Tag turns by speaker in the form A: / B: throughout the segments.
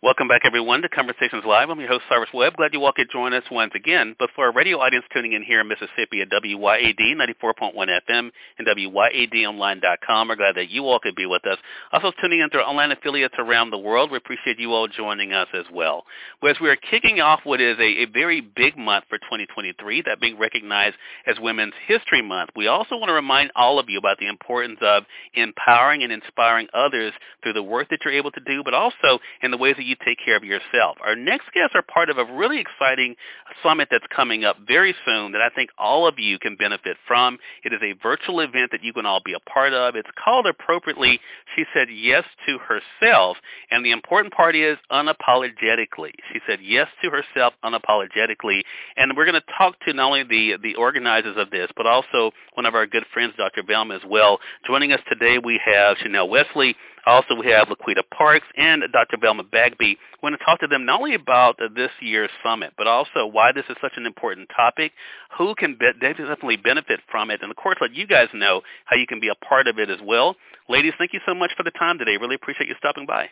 A: Welcome back, everyone, to Conversations Live. I'm your host, Cyrus Webb. Glad you all could join us once again. But for our radio audience tuning in here in Mississippi at WYAD 94.1 FM and WYADonline.com, we're glad that you all could be with us. Also tuning in through online affiliates around the world, we appreciate you all joining us as well. Well, as we are kicking off what is a, a very big month for 2023, that being recognized as Women's History Month, we also want to remind all of you about the importance of empowering and inspiring others through the work that you're able to do, but also in the ways that you take care of yourself. Our next guests are part of a really exciting summit that's coming up very soon that I think all of you can benefit from. It is a virtual event that you can all be a part of. It's called appropriately, she said yes to herself. And the important part is unapologetically. She said yes to herself unapologetically. And we're going to talk to not only the, the organizers of this, but also one of our good friends, Dr. Velma, as well. Joining us today, we have Chanelle Wesley, also, we have Laquita Parks and Dr. Velma Bagby. We're going to talk to them not only about this year's summit, but also why this is such an important topic, who can be- definitely benefit from it, and of course, let you guys know how you can be a part of it as well. Ladies, thank you so much for the time today. Really appreciate you stopping by.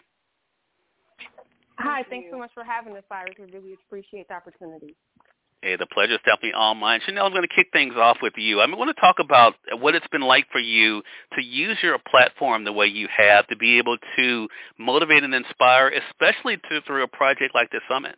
B: Hi, thanks so much for having us, Cyrus. We really appreciate the opportunity.
A: Hey, the pleasure is definitely all mine. Chanelle, I'm going to kick things off with you. I want to talk about what it's been like for you to use your platform the way you have to be able to motivate and inspire, especially to, through a project like the summit.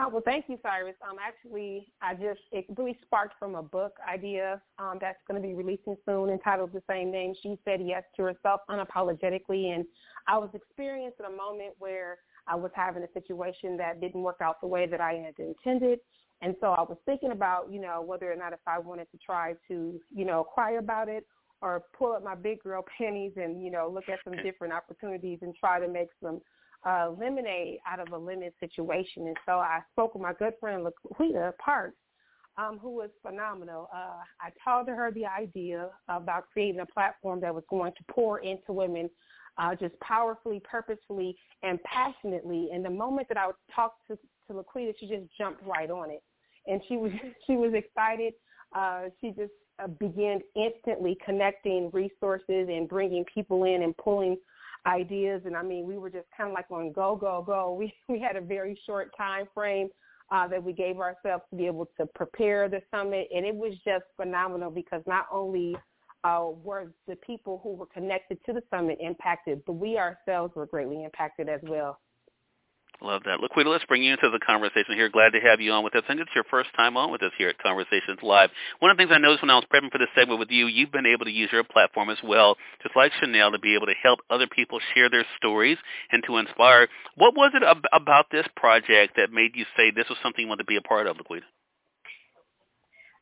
B: Oh, well, thank you, Cyrus. Um, actually, I just it really sparked from a book idea um, that's going to be releasing soon, entitled the same name. She said yes to herself unapologetically, and I was experiencing a moment where I was having a situation that didn't work out the way that I had intended. And so I was thinking about, you know, whether or not if I wanted to try to, you know, cry about it or pull up my big girl panties and, you know, look at some different opportunities and try to make some uh, lemonade out of a lemon situation. And so I spoke with my good friend Laquita Parks, um, who was phenomenal. Uh, I told her the idea about creating a platform that was going to pour into women uh, just powerfully, purposefully, and passionately. And the moment that I would talk to, to Laquita, she just jumped right on it, and she was she was excited. Uh, she just uh, began instantly connecting resources and bringing people in and pulling ideas. And I mean, we were just kind of like on go, go, go. We we had a very short time frame. Uh, that we gave ourselves to be able to prepare the summit, and it was just phenomenal because not only uh, were the people who were connected to the summit impacted, but we ourselves were greatly impacted as well.
A: Love that. Laquita, let's bring you into the conversation here. Glad to have you on with us. I think it's your first time on with us here at Conversations Live. One of the things I noticed when I was prepping for this segment with you, you've been able to use your platform as well, just like Chanelle, to be able to help other people share their stories and to inspire. What was it ab- about this project that made you say this was something you wanted to be a part of, Laquita?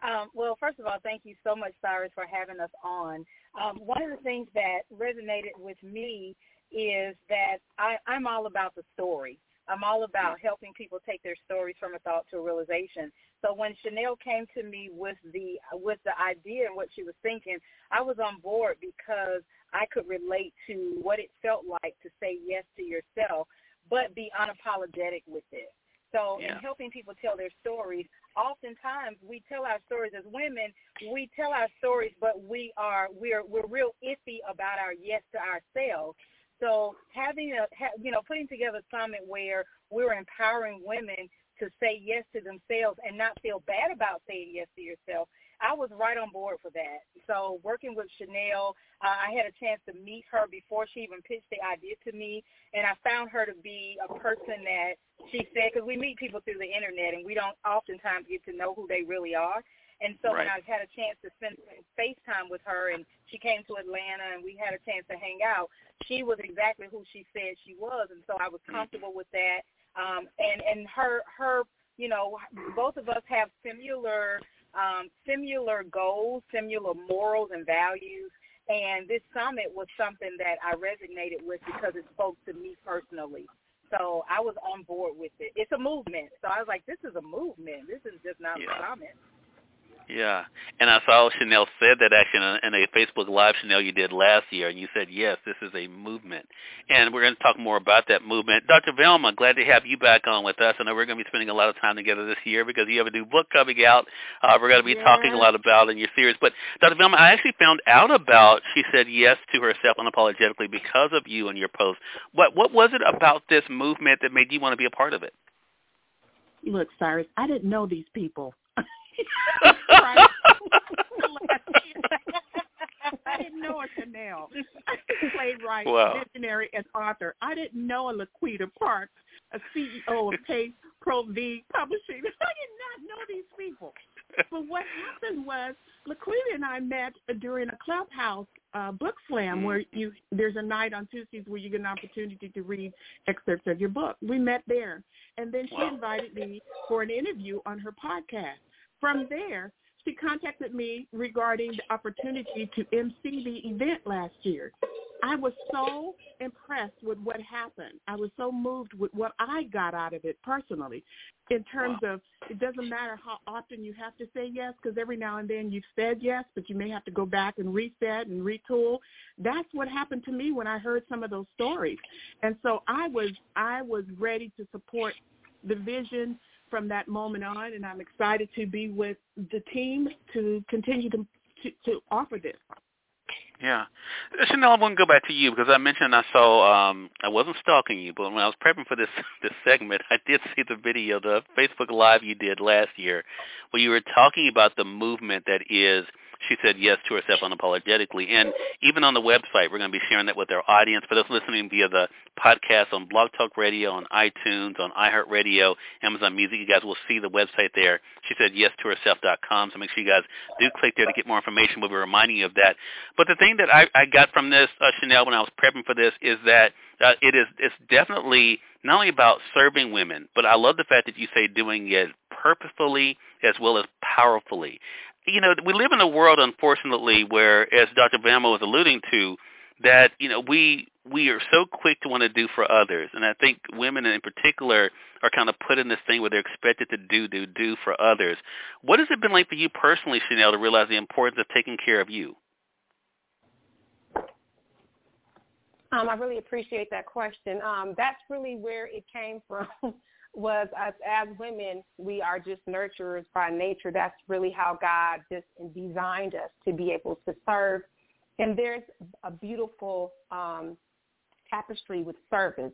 C: Um, well, first of all, thank you so much, Cyrus, for having us on. Um, one of the things that resonated with me is that I, I'm all about the story. I'm all about helping people take their stories from a thought to a realization. So when Chanelle came to me with the with the idea and what she was thinking, I was on board because I could relate to what it felt like to say yes to yourself, but be unapologetic with it. So yeah. in helping people tell their stories, oftentimes we tell our stories as women. We tell our stories, but we are we're we're real iffy about our yes to ourselves. So having a you know putting together a summit where we're empowering women to say yes to themselves and not feel bad about saying yes to yourself I was right on board for that. So working with Chanelle, uh, I had a chance to meet her before she even pitched the idea to me, and I found her to be a person that she said, because we meet people through the internet and we don't oftentimes get to know who they really are. And so
A: right.
C: when I had a chance to spend FaceTime with her and she came to Atlanta and we had a chance to hang out, she was exactly who she said she was. And so I was mm-hmm. comfortable with that. Um, and, and her, her, you know, both of us have similar um, similar goals, similar morals and values. And this summit was something that I resonated with because it spoke to me personally. So I was on board with it. It's a movement. So I was like, this is a movement. This is just not
A: yeah.
C: a summit.
A: Yeah, and I saw Chanelle said that actually in a Facebook Live, Chanelle, you did last year, and you said, yes, this is a movement. And we're going to talk more about that movement. Dr. Velma, glad to have you back on with us. I know we're going to be spending a lot of time together this year because you have a new book coming out. Uh, we're going to be
B: yeah.
A: talking a lot about in your series. But Dr. Velma, I actually found out about, she said yes to herself unapologetically because of you and your post. What, what was it about this movement that made you want to be a part of it?
D: Look, Cyrus, I didn't know these people. I didn't know a Chanelle, playwright, wow. visionary, and author. I didn't know a Laquita Parks, a CEO of Pace Pro V Publishing. I did not know these people. But what happened was Laquita and I met during a clubhouse uh, book slam where you there's a night on Tuesdays where you get an opportunity to read excerpts of your book. We met there, and then she wow. invited me for an interview on her podcast. From there, she contacted me regarding the opportunity to MC the event last year. I was so impressed with what happened. I was so moved with what I got out of it personally in terms wow. of it doesn't matter how often you have to say yes because every now and then you've said yes, but you may have to go back and reset and retool. That's what happened to me when I heard some of those stories. And so I was I was ready to support the vision from that moment on, and I'm excited to be with the team to continue to to, to offer this.
A: Yeah, Chanelle, I want to go back to you because I mentioned I saw um I wasn't stalking you, but when I was prepping for this this segment, I did see the video, the Facebook Live you did last year, where you were talking about the movement that is she said yes to herself unapologetically. And even on the website, we're going to be sharing that with our audience. For those listening via the podcast on Blog Talk Radio, on iTunes, on iHeartRadio, Amazon Music, you guys will see the website there. She said yes to herself.com. So make sure you guys do click there to get more information. We'll be reminding you of that. But the thing that I, I got from this, uh, Chanelle, when I was prepping for this, is that uh, it is it's definitely not only about serving women, but I love the fact that you say doing it purposefully as well as powerfully you know, we live in a world, unfortunately, where, as Dr. Velma was alluding to, that you know we we are so quick to want to do for others, and I think women in particular are kind of put in this thing where they're expected to do do do for others. What has it been like for you personally, Chanelle, to realize the importance of taking care of you?
B: Um, I really appreciate that question. Um, that's really where it came from was us as women, we are just nurturers by nature. That's really how God just designed us to be able to serve. And there's a beautiful um, tapestry with service.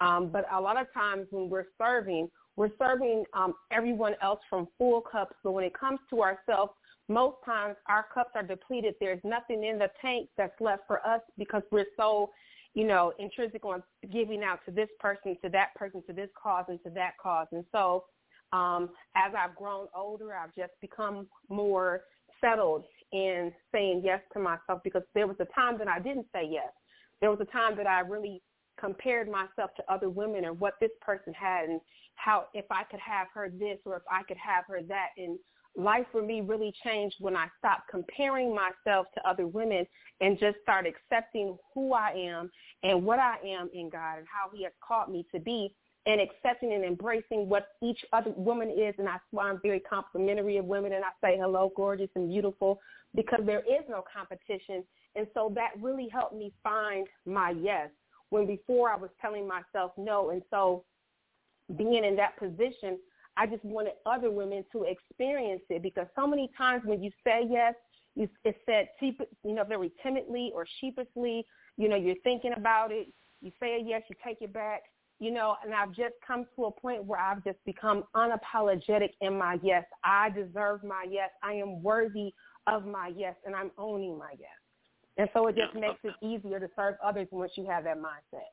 B: Um, but a lot of times when we're serving, we're serving um, everyone else from full cups. But when it comes to ourselves, most times our cups are depleted. There's nothing in the tank that's left for us because we're so you know, intrinsic on giving out to this person, to that person, to this cause, and to that cause. And so um, as I've grown older, I've just become more settled in saying yes to myself because there was a time that I didn't say yes. There was a time that I really compared myself to other women and what this person had and how if I could have her this or if I could have her that and life for me really changed when I stopped comparing myself to other women and just start accepting who I am and what I am in God and how he has called me to be and accepting and embracing what each other woman is. And that's why I'm very complimentary of women and I say hello, gorgeous and beautiful because there is no competition. And so that really helped me find my yes when before I was telling myself no. And so being in that position, I just wanted other women to experience it because so many times when you say yes, you, it's said, you know, very timidly or sheepishly. You know, you're thinking about it. You say a yes, you take it back. You know, and I've just come to a point where I've just become unapologetic in my yes. I deserve my yes. I am worthy of my yes, and I'm owning my yes. And so it just makes it easier to serve others once you have that mindset.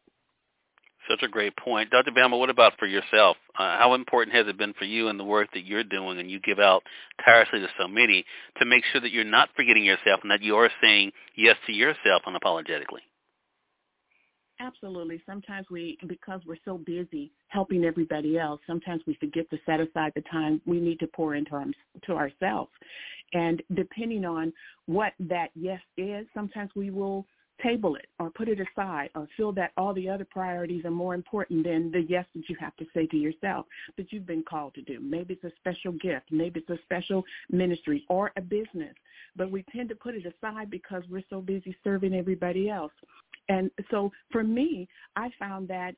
A: Such a great point. Dr. Velma, what about for yourself? Uh, how important has it been for you and the work that you're doing and you give out tirelessly to so many to make sure that you're not forgetting yourself and that you are saying yes to yourself unapologetically?
D: Absolutely. Sometimes we, because we're so busy helping everybody else, sometimes we forget to set aside the time we need to pour into our, to ourselves. And depending on what that yes is, sometimes we will table it or put it aside or feel that all the other priorities are more important than the yes that you have to say to yourself that you've been called to do. Maybe it's a special gift, maybe it's a special ministry or a business, but we tend to put it aside because we're so busy serving everybody else. And so for me, I found that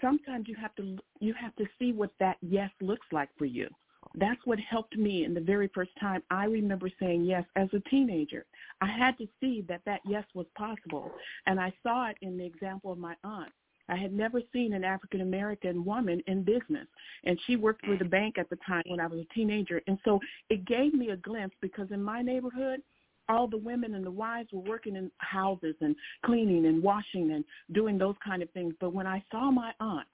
D: sometimes you have to you have to see what that yes looks like for you that's what helped me in the very first time I remember saying yes as a teenager. I had to see that that yes was possible. And I saw it in the example of my aunt. I had never seen an African American woman in business, and she worked for the bank at the time when I was a teenager. And so it gave me a glimpse because in my neighborhood, all the women and the wives were working in houses and cleaning and washing and doing those kind of things. But when I saw my aunt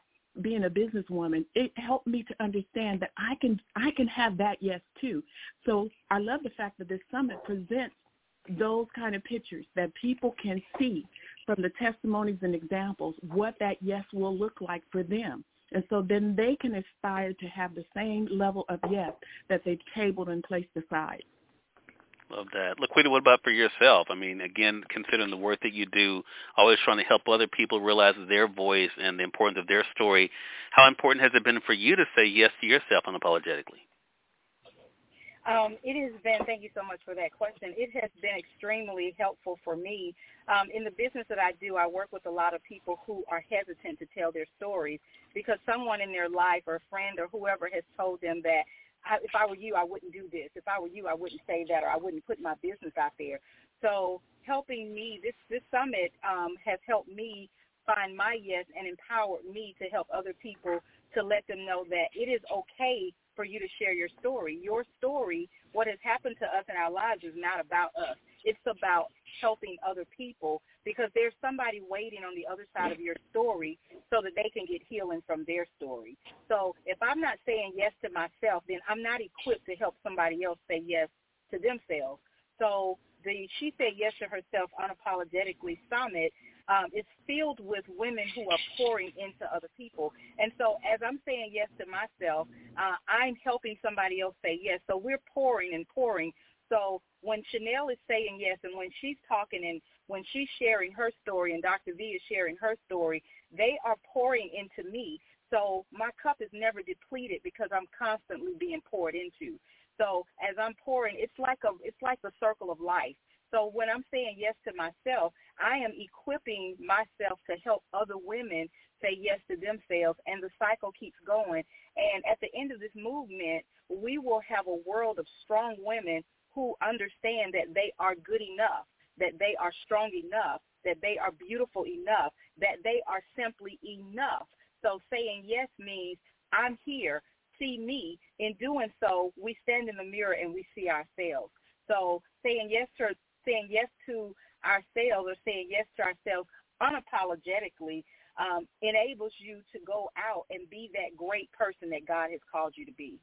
D: being a businesswoman, it helped me to understand that I can I can have that yes too. So I love the fact that this summit presents those kind of pictures that people can see from the testimonies and examples what that yes will look like for them. And so then they can aspire to have the same level of yes that they've tabled and placed aside.
A: Love that. Laquita, what about for yourself? I mean, again, considering the work that you do, always trying to help other people realize their voice and the importance of their story, how important has it been for you to say yes to yourself unapologetically?
C: Um, it has been, thank you so much for that question. It has been extremely helpful for me. Um, in the business that I do, I work with a lot of people who are hesitant to tell their stories because someone in their life or a friend or whoever has told them that If I were you, I wouldn't do this. If I were you, I wouldn't say that, or I wouldn't put my business out there. So helping me, this this summit um, has helped me find my yes and empowered me to help other people to let them know that it is okay for you to share your story. Your story, what has happened to us in our lives is not about us. It's about helping other people because there's somebody waiting on the other side of your story so that they can get healing from their story. So if I'm not saying yes to myself, then I'm not equipped to help somebody else say yes to themselves. So the She Said Yes to Herself Unapologetically Summit um, is filled with women who are pouring into other people. And so as I'm saying yes to myself, uh, I'm helping somebody else say yes. So we're pouring and pouring. So when Chanelle is saying yes and when she's talking and when she's sharing her story and Dr. V is sharing her story, they are pouring into me. So my cup is never depleted because I'm constantly being poured into. So as I'm pouring, it's like a it's like the circle of life. So when I'm saying yes to myself, I am equipping myself to help other women say yes to themselves, and the cycle keeps going. And at the end of this movement, we will have a world of strong women who understand that they are good enough, that they are strong enough, that they are beautiful enough, that they are simply enough. So saying yes means I'm here, see me. In doing so, we stand in the mirror and we see ourselves. So saying yes to saying yes to ourselves or saying yes to ourselves unapologetically um, enables you to go out and be that great person that God has called you to be.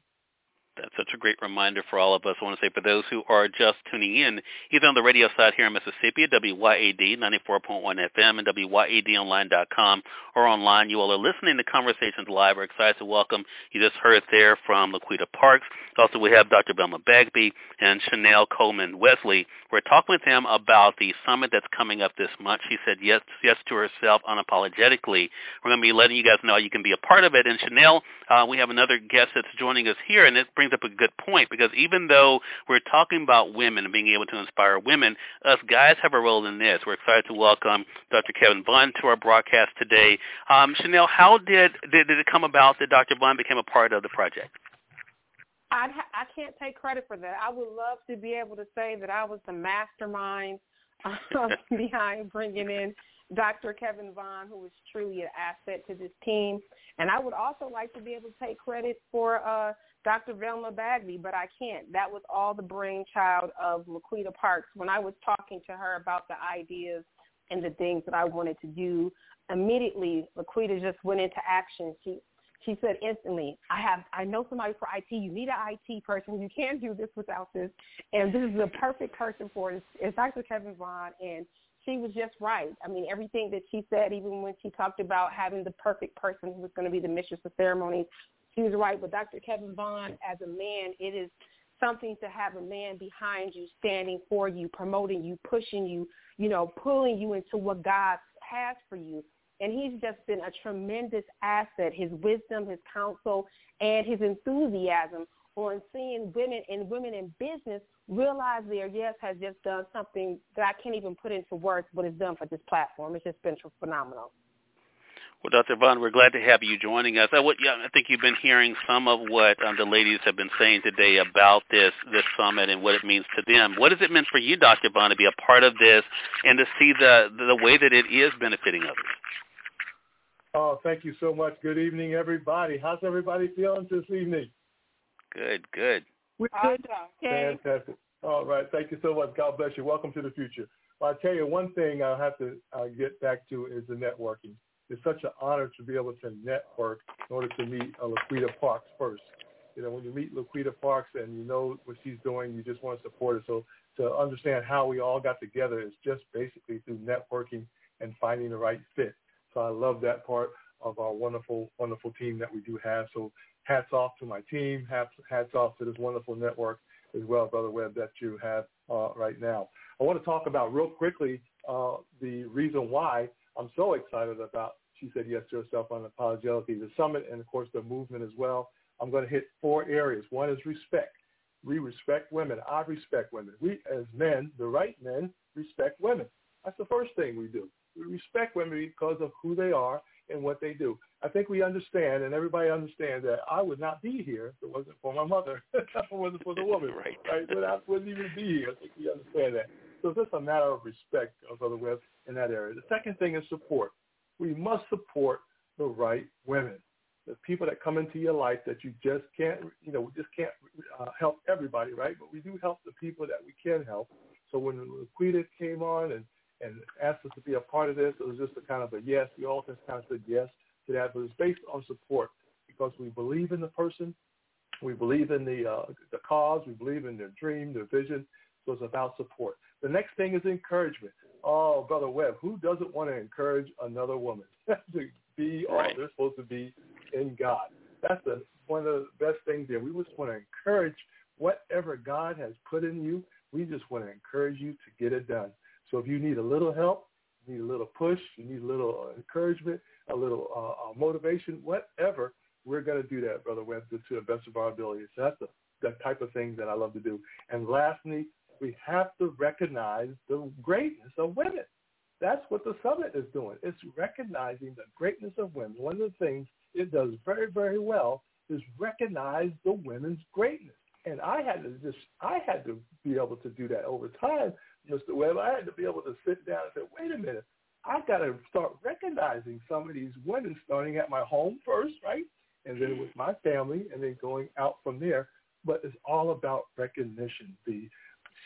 A: That's such a great reminder for all of us. I want to say for those who are just tuning in, either on the radio side here in Mississippi at WYAD 94.1 FM and WYADonline.com or online, you all are listening to Conversations Live. We're excited to welcome, you just heard there from Laquita Parks. Also, we have Dr. Velma Bagby and Chanelle Coleman Wesley. We're talking with them about the summit that's coming up this month. She said yes, yes to herself unapologetically. We're going to be letting you guys know you can be a part of it. And Chanelle, uh, we have another guest that's joining us here, and it brings brings up a good point because even though we're talking about women and being able to inspire women, us guys have a role in this. We're excited to welcome Dr. Kevin Vaughan to our broadcast today. Um, Chanelle, how did, did, did it come about that Dr. Vaughan became a part of the project?
B: I I can't take credit for that. I would love to be able to say that I was the mastermind behind bringing in Dr. Kevin Vaughan, who is truly an asset to this team. And I would also like to be able to take credit for uh, Dr. Velma Bagby, but I can't. That was all the brainchild of Laquita Parks. When I was talking to her about the ideas and the things that I wanted to do, immediately Laquita just went into action. She she said instantly, I have I know somebody for IT. You need an IT person. You can't do this without this. And this is the perfect person for it. It's Dr. Kevin Vaughan and she was just right. I mean, everything that she said, even when she talked about having the perfect person who was going to be the mistress of ceremonies, she was right. But Dr. Kevin Vaughan, as a man, it is something to have a man behind you, standing for you, promoting you, pushing you, you know, pulling you into what God has for you. And he's just been a tremendous asset. His wisdom, his counsel, and his enthusiasm on seeing women and women in business realize their yes has just done something that I can't even put into words what it's done for this platform. It's just been phenomenal.
A: Well, Dr. Vaughan, we're glad to have you joining us. I, what, yeah, I think you've been hearing some of what um, the ladies have been saying today about this this summit and what it means to them. What has it meant for you, Dr. Vaughan, to be a part of this and to see the the way that it is benefiting others?
E: Oh, thank you so much. Good evening, everybody. How's everybody feeling this evening?
A: Good, good.
B: We're good. Okay.
E: Fantastic. All right. Thank you so much. God bless you. Welcome to the future. Well, I tell you, one thing I have to uh, get back to is the networking. It's such an honor to be able to network in order to meet uh, Laquita Parks first. You know, when you meet Laquita Parks and you know what she's doing, you just want to support her. So to understand how we all got together is just basically through networking and finding the right fit. So I love that part of our wonderful, wonderful team that we do have. So hats off to my team. Hats, hats off to this wonderful network as well, Brother Webb, that you have uh, right now. I want to talk about real quickly uh, the reason why I'm so excited about She Said Yes to Herself Unapologetically, the summit, and of course the movement as well. I'm going to hit four areas. One is respect. We respect women. I respect women. We, as men, the right men, respect women. That's the first thing we do. We respect women because of who they are and what they do. I think we understand, and everybody understands that I would not be here if it wasn't for my mother, if it wasn't for the woman,
A: right?
E: Right? But I wouldn't even be here. I think we understand that. So it's just a matter of respect, Brother Webb, in that area. The second thing is support. We must support the right women, the people that come into your life that you just can't, you know, we just can't uh, help everybody, right? But we do help the people that we can help. So when Laquita came on and and asked us to be a part of this. It was just a kind of a yes. We all just kind of said yes to that, but it's based on support because we believe in the person, we believe in the uh, the cause, we believe in their dream, their vision. So it's about support. The next thing is encouragement. Oh, brother Webb, who doesn't want to encourage another woman to be all right. they're supposed to be in God? That's the, one of the best things there. We just want to encourage whatever God has put in you. We just want to encourage you to get it done. So if you need a little help, you need a little push, you need a little uh, encouragement, a little uh, uh, motivation, whatever, we're going to do that, Brother Webb, to the best of our ability. So that's the, the type of thing that I love to do. And lastly, we have to recognize the greatness of women. That's what the summit is doing. It's recognizing the greatness of women. One of the things it does very, very well is recognize the women's greatness. And I had to just, I had to be able to do that over time Mr. Webb, I had to be able to sit down and say, wait a minute, I've got to start recognizing some of these women starting at my home first, right? And then with my family and then going out from there. But it's all about recognition. The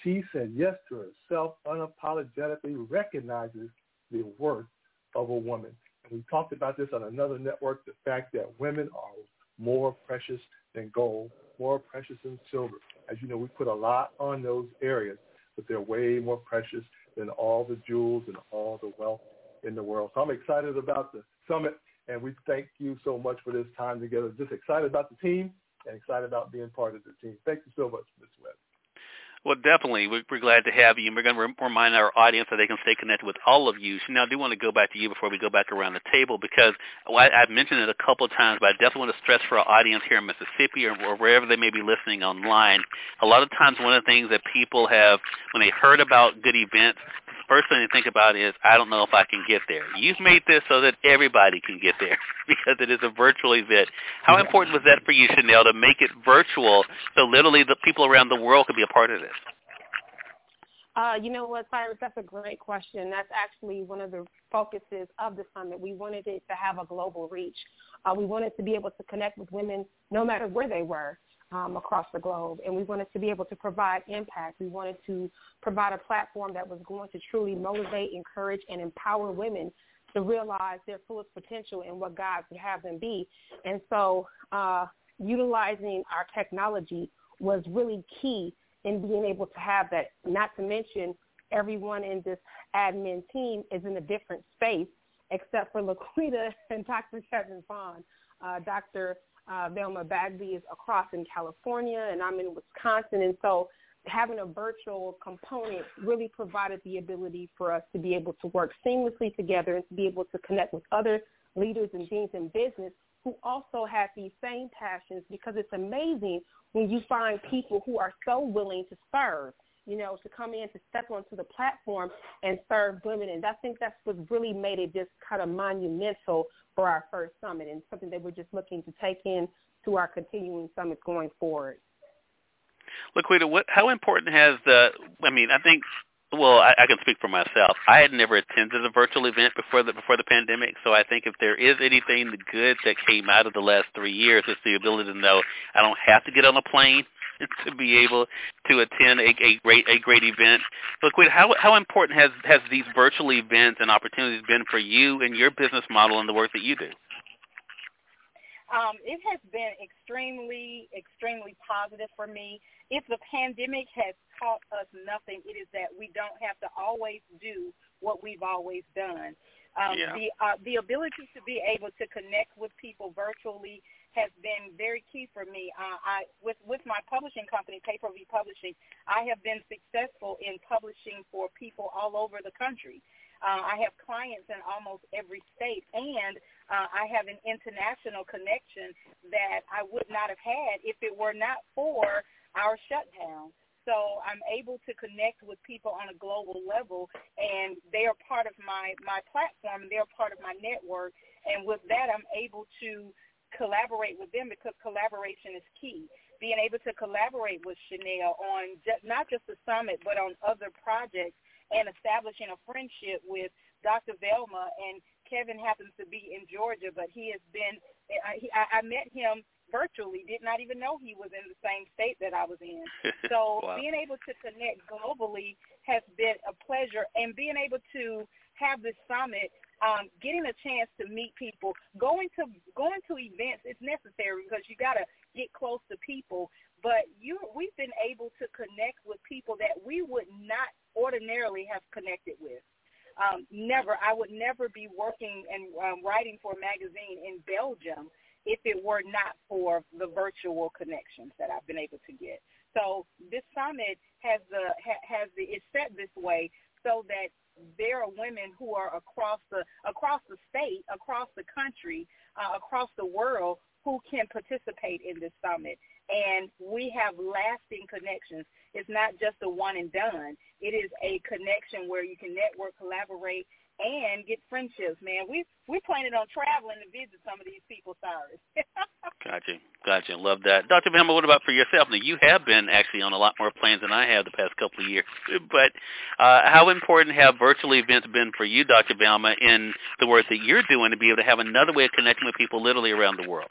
E: she said yes to herself, unapologetically recognizes the worth of a woman. And we talked about this on another network, the fact that women are more precious than gold, more precious than silver. As you know, we put a lot on those areas but they're way more precious than all the jewels and all the wealth in the world. So I'm excited about the summit, and we thank you so much for this time together. Just excited about the team and excited about being part of the team. Thank you so much, Ms. Webb.
A: Well, definitely. We're glad to have you. And we're going to remind our audience that they can stay connected with all of you. So now I do want to go back to you before we go back around the table because well, I, I've mentioned it a couple of times, but I definitely want to stress for our audience here in Mississippi or, or wherever they may be listening online. A lot of times one of the things that people have, when they heard about good events, first thing to think about is, I don't know if I can get there. You've made this so that everybody can get there because it is a virtual event. How important was that for you, Chanelle, to make it virtual so literally the people around the world could be a part of this?
B: Uh, you know what, Cyrus? That's a great question. That's actually one of the focuses of the summit. We wanted it to have a global reach. Uh, we wanted to be able to connect with women no matter where they were um, across the globe. And we wanted to be able to provide impact. We wanted to provide a platform that was going to truly motivate, encourage, and empower women to realize their fullest potential and what God would have them be. And so uh, utilizing our technology was really key in being able to have that, not to mention everyone in this admin team is in a different space except for Laquita and Dr. Kevin Vaughan. Uh, Dr Uh, Velma Bagby is across in California, and I'm in Wisconsin, and so having a virtual component really provided the ability for us to be able to work seamlessly together and to be able to connect with other leaders and beings in business who also have these same passions because it's amazing when you find people who are so willing to serve, you know, to come in to step onto the platform and serve women. And I think that's what really made it just kind of monumental for our first summit and something that we're just looking to take in to our continuing summits going forward.
A: Laquita, what, how important has the, I mean, I think well, I, I can speak for myself. I had never attended a virtual event before the before the pandemic, so I think if there is anything the good that came out of the last three years, it's the ability to know I don't have to get on a plane to be able to attend a, a great a great event. Laquita, how how important has has these virtual events and opportunities been for you and your business model and the work that you do?
C: Um, it has been extremely, extremely positive for me. If the pandemic has taught us nothing, it is that we don't have to always do what we've always done. Um, yeah. The uh, the ability to be able to connect with people virtually has been very key for me. Uh, I with with my publishing company, PaProVi Publishing, I have been successful in publishing for people all over the country. Uh, I have clients in almost every state, and uh, I have an international connection that I would not have had if it were not for our shutdown. So I'm able to connect with people on a global level, and they are part of my my platform. They're part of my network, and with that, I'm able to collaborate with them because collaboration is key. Being able to collaborate with Chanelle on just, not just the summit, but on other projects and establishing a friendship with Dr. Velma and Kevin happens to be in Georgia, but he has been. I, I met him virtually. Did not even know he was in the same state that I was in. So wow. being able to connect globally has been a pleasure, and being able to have this summit, um, getting a chance to meet people, going to going to events is necessary because you got to get close to people. But you, we've been able to connect with people that we would not ordinarily have connected with. Um, never, I would never be working and um, writing for a magazine in Belgium if it were not for the virtual connections that I've been able to get. So this summit has the has the it's set this way so that there are women who are across the across the state, across the country, uh, across the world who can participate in this summit. And we have lasting connections. It's not just a one and done. It is a connection where you can network, collaborate, and get friendships, man. We we planning on traveling to visit some of these people, Cyrus.
A: gotcha, gotcha. Love that, Dr. Velma. What about for yourself? Now, you have been actually on a lot more planes than I have the past couple of years. But uh, how important have virtual events been for you, Dr. Velma, in the work that you're doing to be able to have another way of connecting with people literally around the world?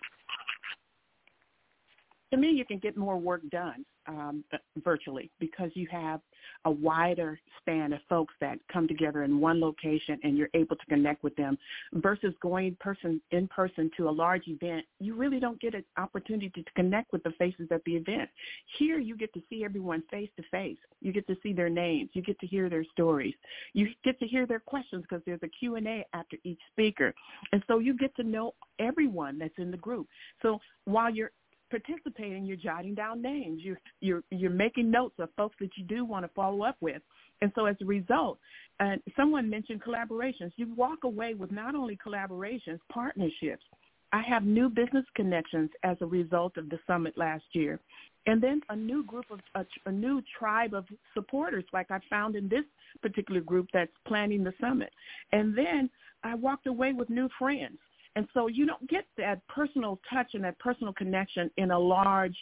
D: to me, you can get more work done um, virtually because you have a wider span of folks that come together in one location and you're able to connect with them versus going person in person to a large event. You really don't get an opportunity to connect with the faces at the event. Here, you get to see everyone face to face. You get to see their names. You get to hear their stories. You get to hear their questions because there's a Q&A after each speaker. And so you get to know everyone that's in the group. So while you're participating, you're jotting down names. You're you're you're making notes of folks that you do want to follow up with. And so as a result, and someone mentioned collaborations. You walk away with not only collaborations, partnerships. I have new business connections as a result of the summit last year. And then a new group of a, a new tribe of supporters like I found in this particular group that's planning the summit. And then I walked away with new friends and so you don't get that personal touch and that personal connection in a large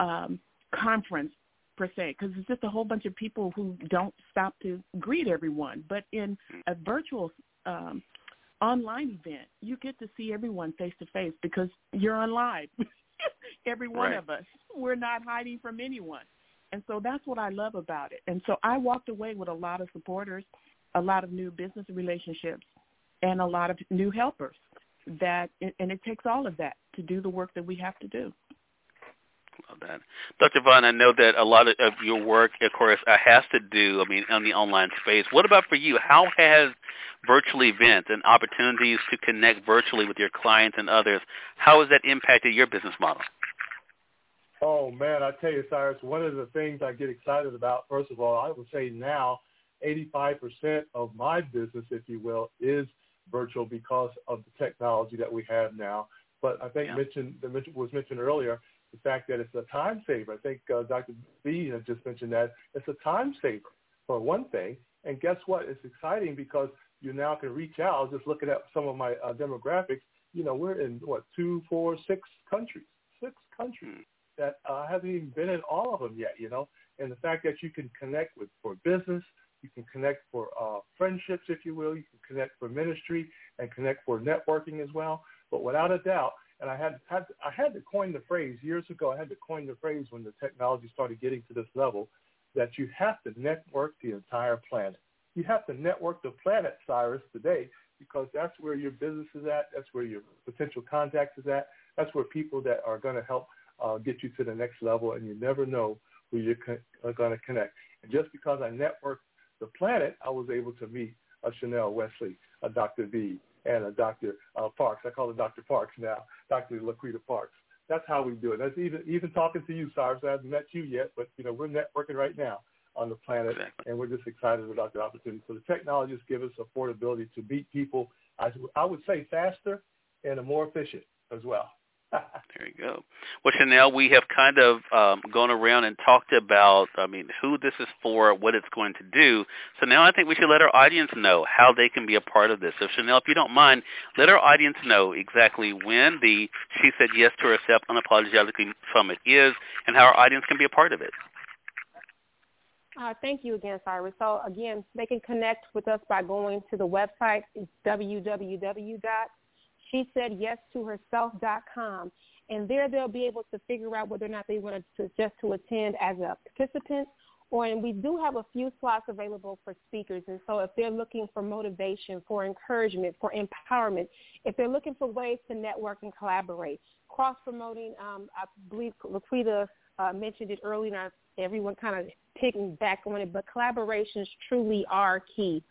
D: um, conference per se, because it's just a whole bunch of people who don't stop to greet everyone. But in a virtual um, online event, you get to see everyone face to face because you're on live. Every one
A: right.
D: of us, we're not hiding from anyone. And so that's what I love about it. And so I walked away with a lot of supporters, a lot of new business relationships, and a lot of new helpers that and it takes all of that to do the work that we have to do.
A: Love that. Dr. Vaughan, I know that a lot of your work, of course, uh, has to do, I mean, on the online space. What about for you? How has virtual events and opportunities to connect virtually with your clients and others, how has that impacted your business model?
E: Oh, man, I tell you, Cyrus, one of the things I get excited about, first of all, I would say now 85% of my business, if you will, is virtual because of the technology that we have now. But I think yeah. mentioned, was mentioned earlier, the fact that it's a time saver. I think uh, Dr. V has just mentioned that it's a time saver for one thing. And guess what? It's exciting because you now can reach out. Just looking at some of my uh, demographics. You know, we're in what two, four, six countries, six countries hmm. that uh, haven't even been in all of them yet. You know, and the fact that you can connect with for business, you can connect for uh, friendships, if you will, you can connect for ministry and connect for networking as well. But without a doubt, and I had, had I had to coin the phrase years ago. I had to coin the phrase when the technology started getting to this level that you have to network the entire planet. You have to network the planet, Cyrus, today because that's where your business is at. That's where your potential contacts is at. That's where people that are going to help uh, get you to the next level, and you never know who you're co- going to connect. And just because I networked the planet, I was able to meet a Chanelle Wesley, a Dr. V, and a Dr. Uh, Parks. I call her Dr. Parks now, Dr. Laquita Parks. That's how we do it. That's even even talking to you, Cyrus. I haven't met you yet, but you know we're networking right now on the planet, and we're just excited about the opportunity. So the technology just gives us affordability to meet people. I, I would say faster and more efficient as well.
A: There you go. Well, Chanelle, we have kind of um, gone around and talked about, I mean, who this is for, what it's going to do. So now I think we should let our audience know how they can be a part of this. So Chanelle, if you don't mind, let our audience know exactly when the She Said Yes to Herself Unapologetically Summit is and how our audience can be a part of it.
B: Uh, thank you again, Cyrus. So again, they can connect with us by going to the website. Www she said yes to herself.com. And there they'll be able to figure out whether or not they want to just to attend as a participant or and we do have a few slots available for speakers. And so if they're looking for motivation, for encouragement, for empowerment, if they're looking for ways to network and collaborate, cross promoting, um, I believe Laquita uh, mentioned it earlier, and everyone kind of picking back on it, but collaborations truly are key.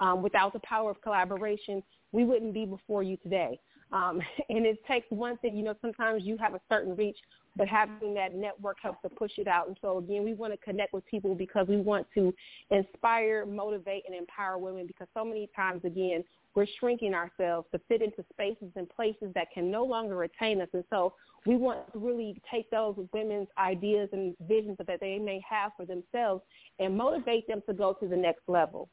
B: Um, without the power of collaboration, we wouldn't be before you today. Um, and it takes one thing, you know, sometimes you have a certain reach, but having that network helps to push it out. And so again, we want to connect with people because we want to inspire, motivate, and empower women because so many times, again, we're shrinking ourselves to fit into spaces and places that can no longer retain us. And so we want to really take those women's ideas and visions that they may have for themselves and motivate them to go to the next level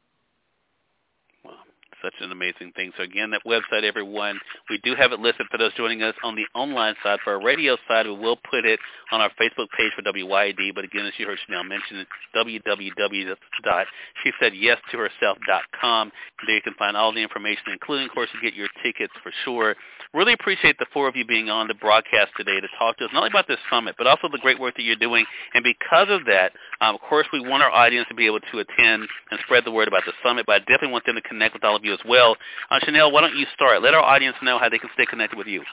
A: such an amazing thing. So again, that website, everyone, we do have it listed for those joining us on the online side. For our radio side, we will put it on our Facebook page for WYAD. But again, as you heard Chanelle mention, www.shesaidyestoherself.com. There you can find all the information, including, of course, to get your tickets for sure. Really appreciate the four of you being on the broadcast today to talk to us, not only about this summit, but also the great work that you're doing. And because of that, um, of course, we want our audience to be able to attend and spread the word about the summit, but I definitely want them to connect with all of you as well. Uh, Chanelle, why don't you start? Let our audience know how they can stay connected with you.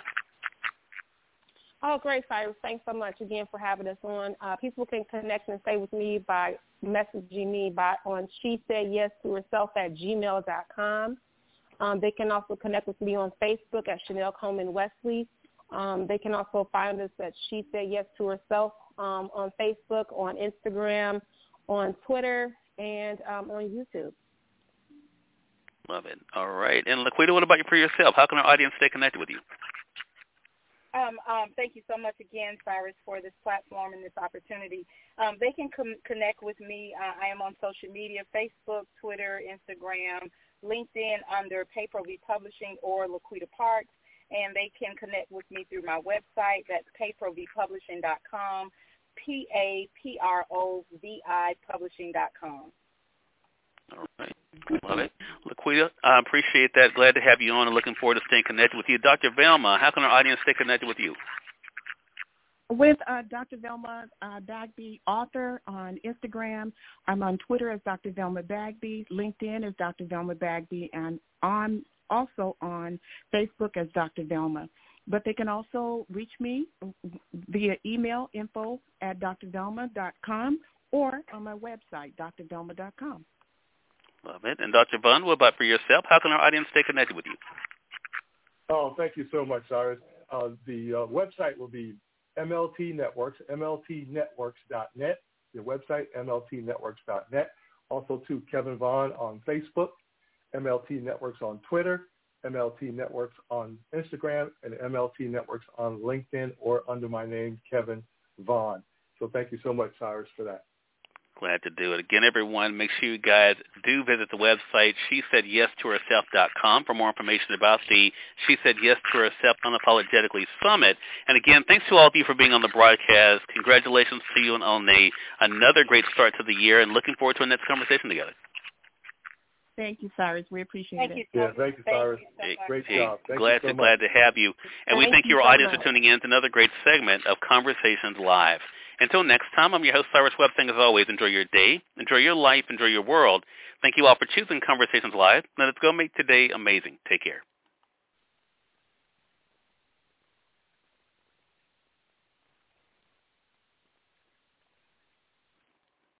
B: Oh, great, Cyrus. Thanks so much again for having us on. Uh, people can connect and stay with me by messaging me by on she said yes to herself at gmail.com. Um, they can also connect with me on Facebook at Chanelle Coleman Wesley. Um, they can also find us at She Said Yes to Herself um, on Facebook, on Instagram, on Twitter, and um, on YouTube.
A: Love it. All right. And Laquita, what about you for yourself? How can our audience stay connected with you?
C: Um, um, thank you so much again, Cyrus, for this platform and this opportunity. Um, they can com- connect with me. Uh, I am on social media, Facebook, Twitter, Instagram, LinkedIn under Paypro Publishing or Laquita Parks. And they can connect with me through my website. That's paprovipublishing.com, P-A-P-R-O-V-I publishing.com.
A: All right. Love it. Laquita, I appreciate that. Glad to have you on and looking forward to staying connected with you. Dr. Velma, how can our audience stay connected with you?
D: With uh, Dr. Velma uh, Bagby, author on Instagram. I'm on Twitter as Dr. Velma Bagby. LinkedIn as Dr. Velma Bagby. And I'm also on Facebook as Dr. Velma. but they can also reach me via email info at drvelma.com or on my website, drvelma.com.
A: Love it. And Dr. Vaughan, what about for yourself? How can our audience stay connected with you?
E: Oh, thank you so much, Cyrus. Uh, the uh, website will be MLT Networks, MLTnetworks.net. The website, MLTnetworks.net. Also to Kevin Vaughan on Facebook, MLT Networks on Twitter, MLT Networks on Instagram, and MLT Networks on LinkedIn or under my name, Kevin Vaughan. So thank you so much, Cyrus, for that.
A: Glad to do it. Again, everyone, make sure you guys do visit the website, she said yes to herself.com for more information about the She Said Yes to Herself Unapologetically Summit. And again, thanks to all of you for being on the broadcast. Congratulations to you and on a, another great start to the year and looking forward to a next conversation together.
D: Thank you, Cyrus. We appreciate
C: thank
D: it.
C: You,
E: yeah, thank you, Cyrus.
C: Thank you
E: so Great
A: hey,
E: job. Thank
A: glad
E: you so
A: to glad to have you. And
D: thank
A: we thank
D: you
A: your
D: so
A: audience
D: much.
A: for tuning in to another great segment of Conversations Live. Until next time, I'm your host, Cyrus Webb, saying as always, enjoy your day, enjoy your life, enjoy your world. Thank you all for choosing Conversations Live. Now let's go make today amazing. Take care.